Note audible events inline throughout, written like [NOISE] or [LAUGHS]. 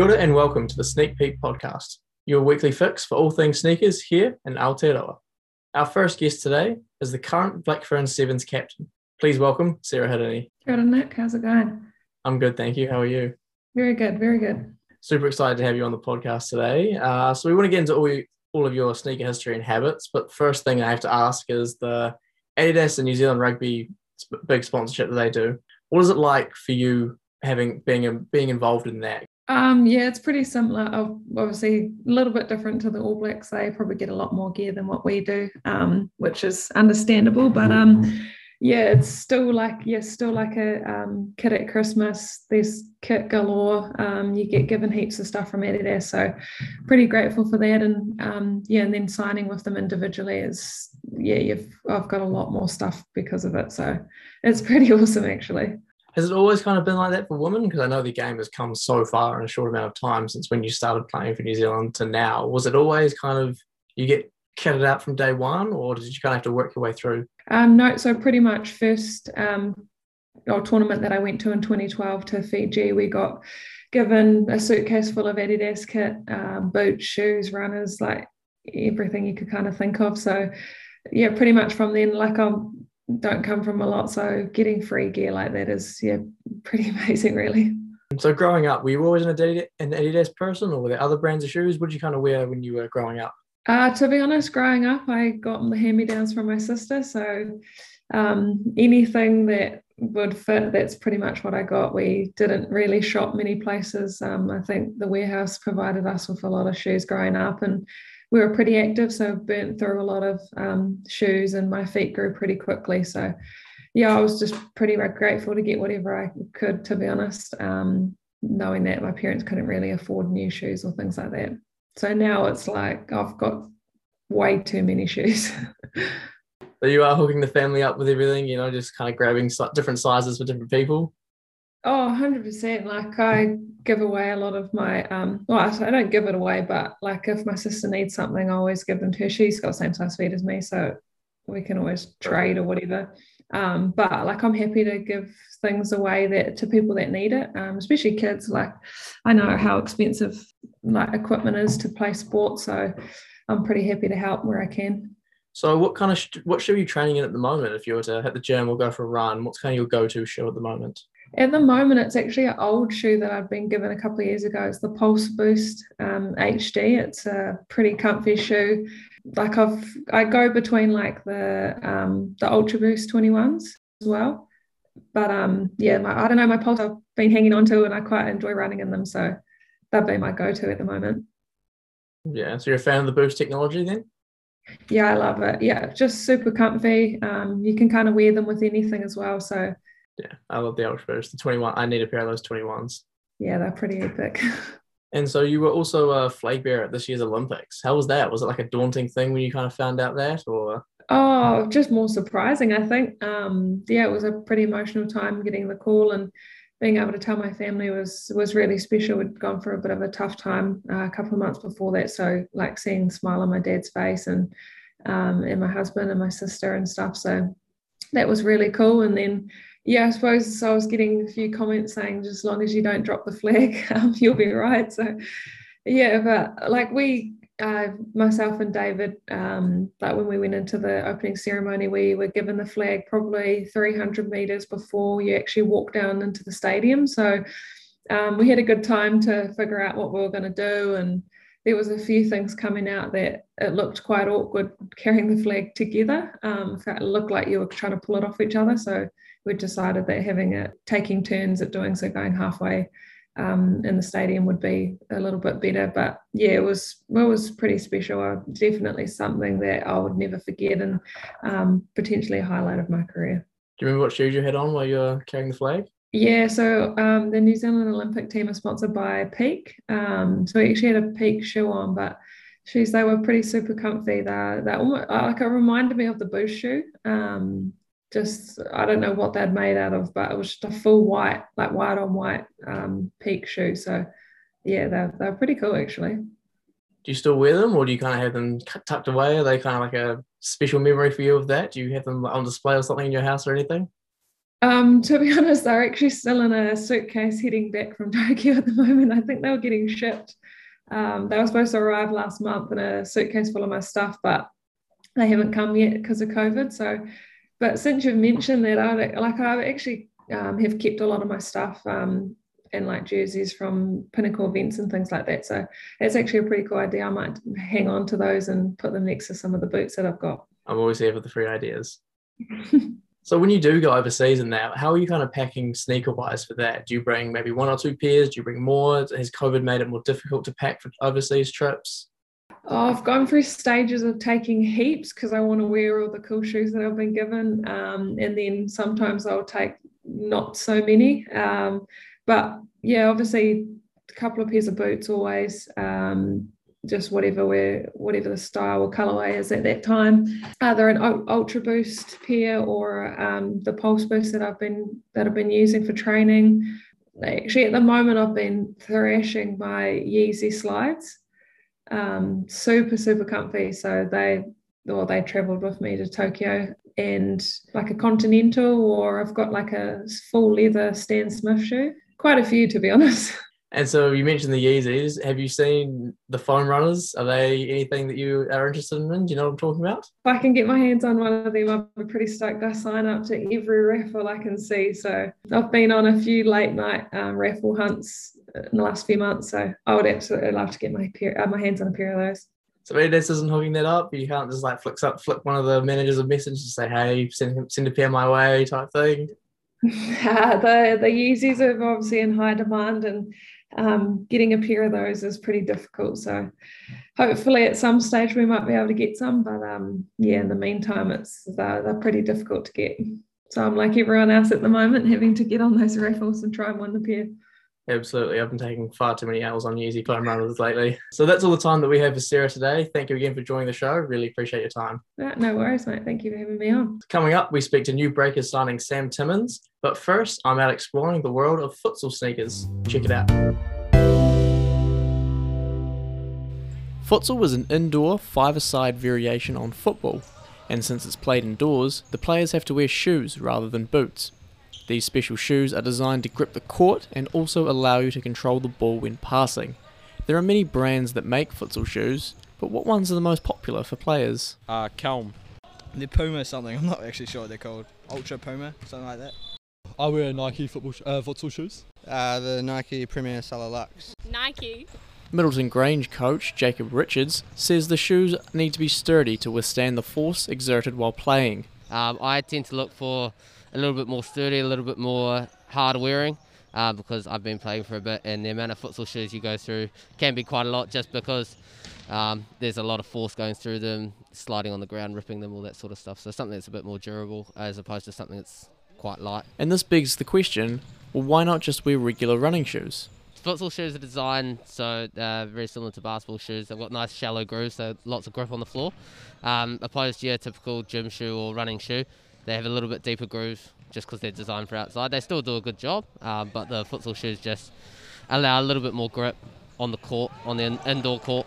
Kia ora and welcome to the Sneak Peek podcast, your weekly fix for all things sneakers here in Aotearoa. Our first guest today is the current Black Blackfern Sevens captain. Please welcome Sarah Hirini. Kia ora, Nic. How's it going? I'm good, thank you. How are you? Very good, very good. Super excited to have you on the podcast today. Uh, so we want to get into all, all of your sneaker history and habits, but first thing I have to ask is the Adidas and New Zealand Rugby big sponsorship that they do. What is it like for you having being being involved in that? Um, yeah, it's pretty similar. Obviously, a little bit different to the All Blacks. They probably get a lot more gear than what we do, um, which is understandable. But um, yeah, it's still like yeah, still like a um, kit at Christmas. There's kit galore. Um, you get given heaps of stuff from Adidas, so pretty grateful for that. And um, yeah, and then signing with them individually is yeah, you've I've got a lot more stuff because of it. So it's pretty [LAUGHS] awesome actually. Has it always kind of been like that for women? Because I know the game has come so far in a short amount of time since when you started playing for New Zealand to now. Was it always kind of you get kitted out from day one, or did you kind of have to work your way through? Um, no, so pretty much first um, or tournament that I went to in 2012 to Fiji, we got given a suitcase full of Adidas kit, um, boots, shoes, runners, like everything you could kind of think of. So yeah, pretty much from then, like I don't come from a lot, so getting free gear like that is yeah pretty [LAUGHS] amazing, really. So growing up, were you always an Adidas, an Adidas person, or were there other brands of shoes? What did you kind of wear when you were growing up? Uh, to be honest, growing up, I got the hand-me-downs from my sister. So um, anything that would fit, that's pretty much what I got. We didn't really shop many places. Um, I think the warehouse provided us with a lot of shoes growing up, and we were pretty active. So burnt through a lot of um, shoes, and my feet grew pretty quickly. So yeah, I was just pretty grateful to get whatever I could. To be honest, um, knowing that my parents couldn't really afford new shoes or things like that. So now it's like I've got way too many shoes. [LAUGHS] so you are hooking the family up with everything, you know, just kind of grabbing different sizes for different people. Oh, 100%. Like I give away a lot of my, um, well, I don't give it away, but like if my sister needs something, I always give them to her. She's got the same size feet as me. So we can always trade or whatever. Um, but like I'm happy to give things away that to people that need it, um, especially kids. Like I know how expensive like equipment is to play sports, so I'm pretty happy to help where I can. So what kind of what are you training in at the moment? If you were to hit the gym or go for a run, what's kind of your go-to shoe at the moment? At the moment, it's actually an old shoe that I've been given a couple of years ago. It's the Pulse Boost um, HD. It's a pretty comfy shoe like I've I go between like the um the Ultra Boost 21s as well. But um yeah, my, I don't know, my pulse I've been hanging on to and I quite enjoy running in them. So that'd be my go-to at the moment. Yeah. So you're a fan of the boost technology then? Yeah, I love it. Yeah, just super comfy. Um, you can kind of wear them with anything as well. So yeah, I love the Ultra Boost. The 21. I need a pair of those 21s. Yeah, they're pretty epic. [LAUGHS] And so you were also a flag bearer at this year's Olympics. How was that? Was it like a daunting thing when you kind of found out that, or? Oh, just more surprising, I think. Um, yeah, it was a pretty emotional time getting the call and being able to tell my family was was really special. We'd gone for a bit of a tough time uh, a couple of months before that, so like seeing the smile on my dad's face and um, and my husband and my sister and stuff. So that was really cool. And then yeah, I suppose I was getting a few comments saying just as long as you don't drop the flag, [LAUGHS] um, you'll be right. So, yeah, but like we, uh, myself and David, um, like when we went into the opening ceremony, we were given the flag probably 300 meters before you actually walk down into the stadium. So, um, we had a good time to figure out what we were going to do and there was a few things coming out that it looked quite awkward carrying the flag together. Um, it looked like you were trying to pull it off each other. So we decided that having it taking turns at doing so, going halfway um, in the stadium would be a little bit better. But yeah, it was it was pretty special. Uh, definitely something that I would never forget and um, potentially a highlight of my career. Do you remember what shoes you had on while you were carrying the flag? Yeah, so um, the New Zealand Olympic team are sponsored by Peak. Um, so we actually had a Peak shoe on, but shoes they were pretty super comfy. They that like it reminded me of the Boost shoe. Um, just I don't know what they'd made out of, but it was just a full white, like white on white um, Peak shoe. So yeah, they're they're pretty cool actually. Do you still wear them, or do you kind of have them tucked away? Are they kind of like a special memory for you of that? Do you have them on display or something in your house or anything? Um, to be [LAUGHS] honest, they're actually still in a suitcase heading back from [LAUGHS] Tokyo at the moment. I think they were getting shipped. Um, they were supposed to arrive last month in a suitcase full of my stuff, but they haven't come yet because of COVID. So, but since you've mentioned that, I like I actually um, have kept a lot of my stuff um, and like jerseys from pinnacle events and things like that. So it's actually a pretty cool idea. I might hang on to those and put them next to some of the boots that I've got. I'm always here for the free ideas. [LAUGHS] so when you do go overseas and that, how are you kind of packing sneaker wise for that? Do you bring maybe one or two pairs? Do you bring more? Has COVID made it more difficult to pack for overseas trips? Oh, I've gone through stages of taking heaps because I want to wear all the cool shoes that I've been given. Um, and then sometimes I'll take not so many. Um, but yeah, obviously a couple of pairs of boots always. Um, just whatever we're whatever the style or colorway is at that time. Either an Ultra Boost pair or um, the Pulse Boost that I've been that I've been using for training. Actually, at the moment, I've been thrashing my Yeezy slides. Um, super super comfy. So they or they traveled with me to Tokyo and like a Continental or I've got like a full leather Stan Smith shoe quite a few to be honest. [LAUGHS] And so you mentioned the Yeezys. Have you seen the foam runners? Are they anything that you are interested in? Do you know what I'm talking about? If I can get my hands on one of them, I'll be pretty stoked. I sign up to every raffle I can see. So I've been on a few late night um, raffle hunts in the last few months. So I would absolutely love to get my pair, uh, my hands on a pair of those. So maybe this isn't hooking that up. You can't just like flick up, flick one of the managers a message to say, "Hey, send send a pair my way," type thing. [LAUGHS] the the Yeezys are obviously in high demand, and um, getting a pair of those is pretty difficult. So hopefully at some stage we might be able to get some, but um, yeah, in the meantime, it's they're, they're pretty difficult to get. So I'm like everyone else at the moment, having to get on those raffles and try and win the pair. Absolutely. I've been taking far too many hours on Yeezy foam runners lately. So that's all the time that we have for Sarah today. Thank you again for joining the show. Really appreciate your time. No worries, mate. Thank you for having me on. Coming up, we speak to new Breakers signing Sam Timmins. But first, I'm out exploring the world of futsal sneakers. Check it out. Futsal was an indoor, five-a-side variation on football, and since it's played indoors, the players have to wear shoes rather than boots. These special shoes are designed to grip the court and also allow you to control the ball when passing. There are many brands that make futsal shoes, but what ones are the most popular for players? Uh, Kelme. The Puma something, I'm not actually sure what they're called. Ultra Puma, something like that. I wear Nike football sh- uh, futsal shoes. Uh, the Nike Premier Solar Lux. Nike. Middleton Grange coach Jacob Richards says the shoes need to be sturdy to withstand the force exerted while playing. Um, I tend to look for a little bit more sturdy, a little bit more hard wearing. Uh, because I've been playing for a bit, and the amount of futsal shoes you go through can be quite a lot, just because um, there's a lot of force going through them, sliding on the ground, ripping them, all that sort of stuff. So something that's a bit more durable, as opposed to something that's quite light. And this begs the question: Well, why not just wear regular running shoes? Futsal shoes are designed so uh, very similar to basketball shoes. They've got nice shallow grooves, so lots of grip on the floor, um, opposed to your typical gym shoe or running shoe. They have a little bit deeper groove just because they're designed for outside. They still do a good job, um, but the futsal shoes just allow a little bit more grip on the court, on the in- indoor court.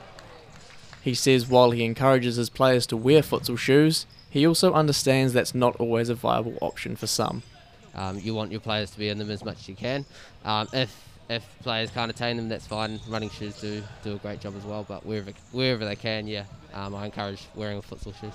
He says while he encourages his players to wear futsal shoes, he also understands that's not always a viable option for some. Um, you want your players to be in them as much as you can. Um, if if players can't attain them, that's fine. Running shoes do do a great job as well, but wherever wherever they can, yeah, um, I encourage wearing futsal shoes.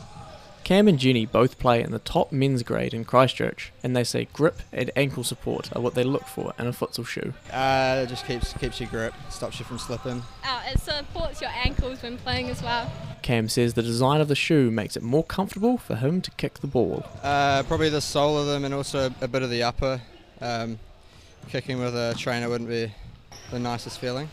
Cam and Jenny both play in the top men's grade in Christchurch, and they say grip and ankle support are what they look for in a futsal shoe. Uh, it just keeps keeps you grip, stops you from slipping. Oh, it supports your ankles when playing as well. Cam says the design of the shoe makes it more comfortable for him to kick the ball. Uh, probably the sole of them and also a bit of the upper. Um, kicking with a trainer wouldn't be the nicest feeling.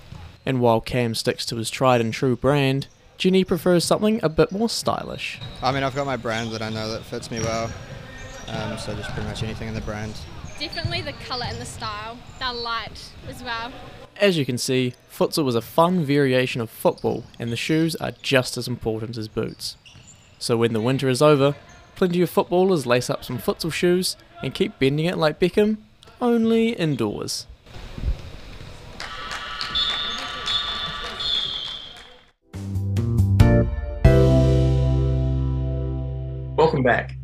And while Cam sticks to his tried and true brand, Ginny prefers something a bit more stylish. I mean, I've got my brand that I know that fits me well, um, so just pretty much anything in the brand. Definitely the colour and the style. They're light as well. As you can see, futsal was a fun variation of football, and the shoes are just as important as boots. So when the winter is over, plenty of footballers lace up some futsal shoes and keep bending it like Beckham, only indoors. Back.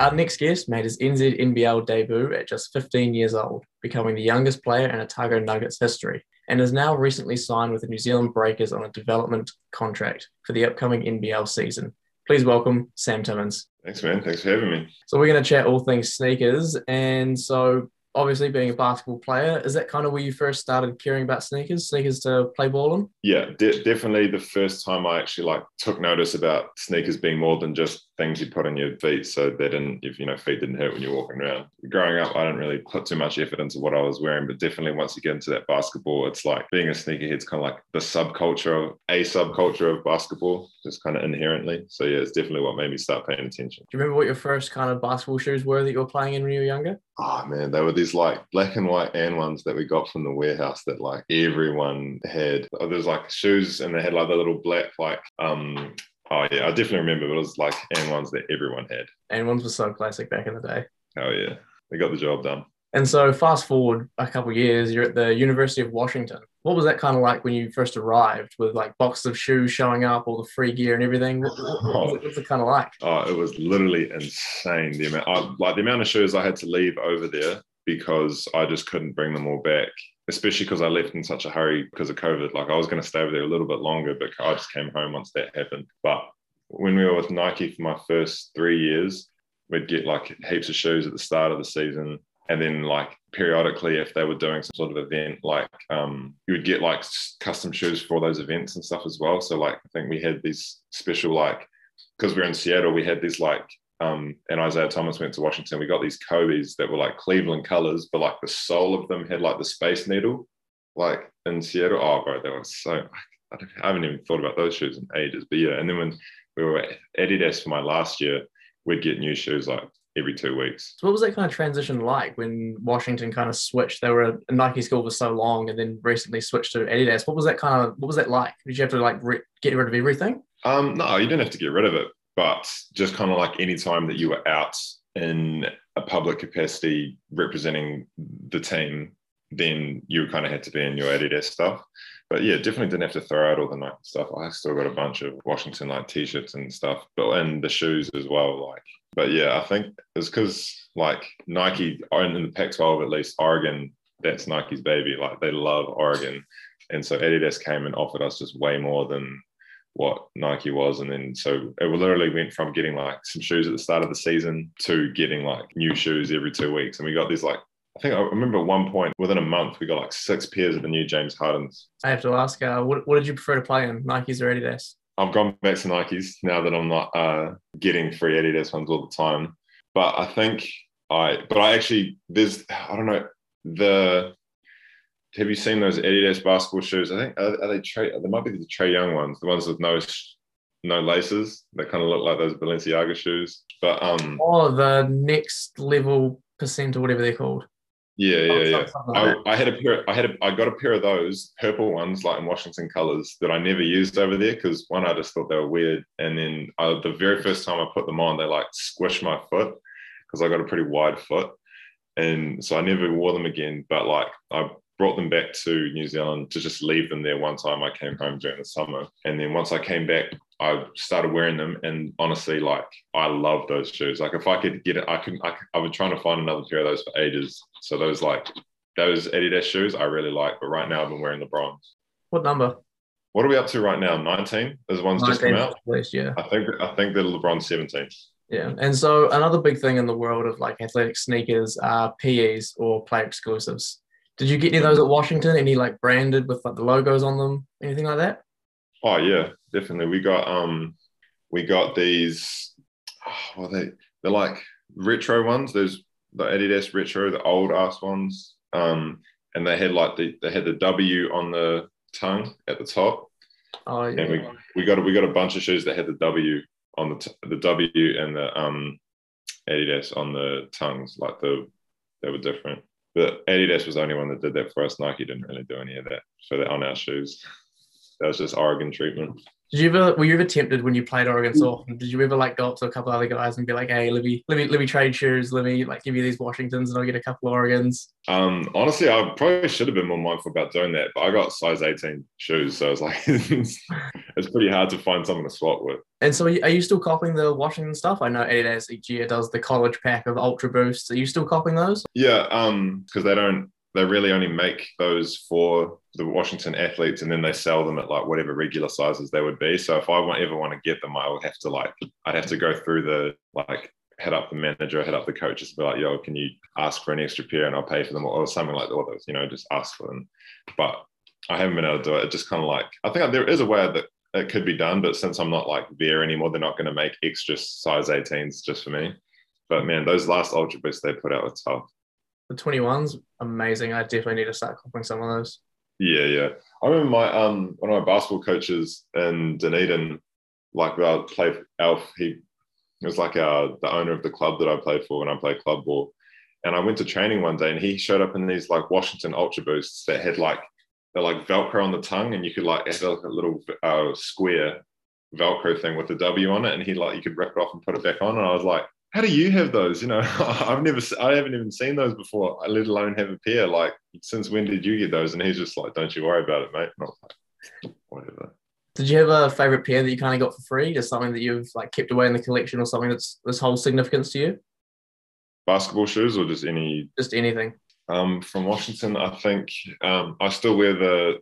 Our next guest made his NZNBL debut at just 15 years old, becoming the youngest player in Otago Nuggets history, and is now recently signed with the New Zealand Breakers on a development contract for the upcoming NBL season. Please welcome Sam Timmins. Thanks, man. Thanks for having me. So we're going to chat all things sneakers, and so obviously being a basketball player, is that kind of where you first started caring about sneakers, sneakers to play ball in? Yeah, de- definitely the first time I actually like took notice about sneakers being more than just things you put on your feet so they didn't if you know feet didn't hurt when you're walking around growing up i didn't really put too much effort into what i was wearing but definitely once you get into that basketball it's like being a sneakerhead's kind of like the subculture of a subculture of basketball just kind of inherently so yeah it's definitely what made me start paying attention do you remember what your first kind of basketball shoes were that you were playing in when you were younger oh man they were these like black and white and ones that we got from the warehouse that like everyone had oh, there's like shoes and they had like the little black like um Oh yeah, I definitely remember. but It was like and ones that everyone had. And ones were so classic back in the day. Oh yeah, they got the job done. And so fast forward a couple years, you're at the University of Washington. What was that kind of like when you first arrived with like boxes of shoes showing up, all the free gear and everything? What, what, was, it, it kind of like? Oh, it was literally insane. The amount, I, like the amount of shoes I had to leave over there because I just couldn't bring them all back especially because I left in such a hurry because of COVID. Like I was going to stay over there a little bit longer, but I just came home once that happened. But when we were with Nike for my first three years, we'd get like heaps of shoes at the start of the season. And then, like periodically, if they were doing some sort of event, like um, you would get like custom shoes for those events and stuff as well. So, like, I think we had these special, like, because we we're in Seattle, we had these like um, and Isaiah Thomas went to Washington. We got these Kobe's that were like Cleveland colors, but like the sole of them had like the Space Needle, like in Seattle. Oh, bro, they were so. I, I haven't even thought about those shoes in ages. But yeah, and then when we were at Adidas for my last year, we'd get new shoes like every two weeks. So what was that kind of transition like when Washington kind of switched? They were a Nike school for so long, and then recently switched to Adidas. What was that kind of? What was that like? Did you have to like re- get rid of everything? Um, no, you didn't have to get rid of it but just kind of like any time that you were out in a public capacity representing the team, then you kind of had to be in your Adidas stuff. But yeah, definitely didn't have to throw out all the Nike stuff. I still got a bunch of Washington like t-shirts and stuff, but and the shoes as well. Like, but yeah, I think it's because like Nike in the Pac-12 at least, Oregon, that's Nike's baby. Like they love Oregon, and so Adidas came and offered us just way more than what Nike was. And then so it literally went from getting like some shoes at the start of the season to getting like new shoes every two weeks. And we got these like, I think I remember at one point within a month, we got like six pairs of the new James Hardens. I have to ask, uh, what, what did you prefer to play in, Nikes or Adidas? I've gone back to Nikes now that I'm not uh, getting free Adidas ones all the time. But I think I, but I actually, there's, I don't know, the have you seen those Adidas basketball shoes? I think are, are they Trae? They might be the Trae Young ones, the ones with no no laces that kind of look like those Balenciaga shoes. But um, oh, the next level percent or whatever they're called. Yeah, yeah, yeah. I, I, had a pair. I had a, I got a pair of those purple ones, like in Washington colors, that I never used over there because one, I just thought they were weird, and then I, uh, the very first time I put them on, they like squished my foot because I got a pretty wide foot, and so I never wore them again. But like I brought them back to New Zealand to just leave them there one time I came home during the summer. And then once I came back, I started wearing them. And honestly, like I love those shoes. Like if I could get it, I could, I, I would trying to find another pair of those for ages. So those like those Adidas shoes I really like. But right now I've been wearing the bronze. What number? What are we up to right now? 19? Those ones just come out? Least, yeah. I think I think they're LeBron 17. Yeah. And so another big thing in the world of like athletic sneakers are PEs or player exclusives. Did you get any of those at Washington? Any like branded with like the logos on them? Anything like that? Oh yeah, definitely. We got um we got these oh, well they they're like retro ones, those the Adidas retro, the old ass ones. Um and they had like the they had the W on the tongue at the top. Oh yeah. And we, we got we got a bunch of shoes that had the W on the t- the W and the um Adidas on the tongues, like the they were different. But Adidas was the only one that did that for us. Nike didn't really do any of that for that on our shoes. That was just Oregon treatment. Did you ever were you ever tempted when you played Oregon so often? Did you ever like go up to a couple other guys and be like, "Hey, let me let me let me trade shoes. Let me like give you these Washingtons and I'll get a couple of Oregons." Um, honestly, I probably should have been more mindful about doing that, but I got size 18 shoes, so it's like [LAUGHS] it's, it's pretty hard to find someone to swap with. And so, are you still copying the Washington stuff? I know Adidas each year does the college pack of Ultra Boosts. Are you still copying those? Yeah, um, because they don't they really only make those for the Washington athletes and then they sell them at like whatever regular sizes they would be. So if I ever want to get them, I would have to like, I'd have to go through the like head up the manager, head up the coaches, be like, yo, can you ask for an extra pair and I'll pay for them or something like that, you know, just ask for them. But I haven't been able to do it. It just kind of like, I think there is a way that it could be done, but since I'm not like there anymore, they're not going to make extra size 18s just for me. But man, those last Ultra Boosts they put out were tough the 21's amazing. I definitely need to start copying some of those. Yeah, yeah. I remember my um one of my basketball coaches in Dunedin, like I played Alf, he was like uh the owner of the club that I played for when I played club ball. And I went to training one day and he showed up in these like Washington Ultra Boosts that had like they're like Velcro on the tongue and you could like have like a little uh, square Velcro thing with a W on it and he like you could rip it off and put it back on. And I was like, how do you have those? You know, [LAUGHS] I've never, I haven't even seen those before, let alone have a pair. Like, since when did you get those? And he's just like, don't you worry about it, mate. Not like, whatever. Did you have a favorite pair that you kind of got for free? Just something that you've like kept away in the collection or something that's this whole significance to you? Basketball shoes or just any? Just anything. Um, from Washington, I think um, I still wear the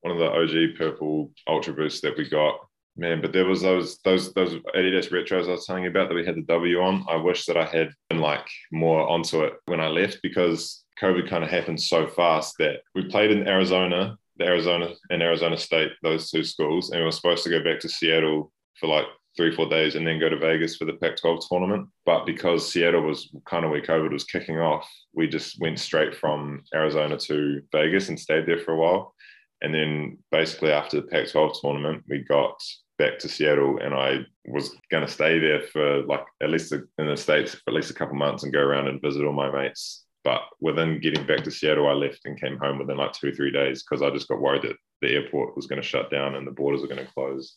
one of the OG purple Ultra Boosts that we got man, but there was those those those Adidas retros I was telling you about that we had the W on. I wish that I had been like more onto it when I left because COVID kind of happened so fast that we played in Arizona, the Arizona and Arizona State, those two schools, and we were supposed to go back to Seattle for like three, four days and then go to Vegas for the Pac 12 tournament. But because Seattle was kind of where COVID was kicking off, we just went straight from Arizona to Vegas and stayed there for a while. And then basically after the Pac 12 tournament, we got back to Seattle and I was going to stay there for like at least in the States for at least a couple months and go around and visit all my mates. But within getting back to Seattle, I left and came home within like two or three days because I just got worried that the airport was going to shut down and the borders were going to close.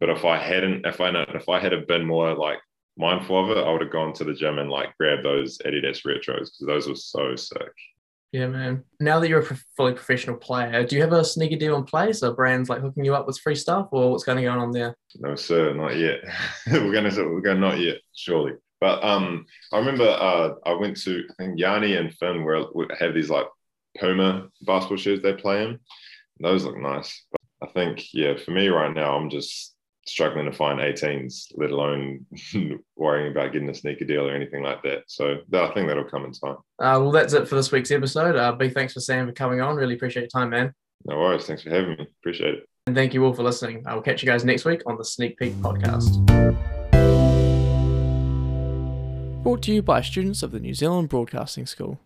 But if I hadn't, if I know, if I had been more like mindful of it, I would have gone to the gym and like grabbed those Adidas retros because those were so sick. Yeah, man. Now that you're a fully professional player, do you have a sneaker deal in place? Are brands like hooking you up with free stuff, or what's going on there? No, sir, not yet. [LAUGHS] we're gonna we're going not yet, surely. But um, I remember uh, I went to I think Yanni and Finn where have these like Puma basketball shoes they play in. Those look nice. But I think yeah, for me right now, I'm just struggling to find 18s, let alone [LAUGHS] worrying about getting a sneaker deal or anything like that. So I think that'll come in time. Uh, well, that's it for this week's episode. Uh, big thanks for Sam for coming on. Really appreciate your time, man. No worries. Thanks for having me. Appreciate it. And thank you all for listening. I will catch you guys next week on the Sneak Peek podcast. Brought to you by students of the New Zealand Broadcasting School.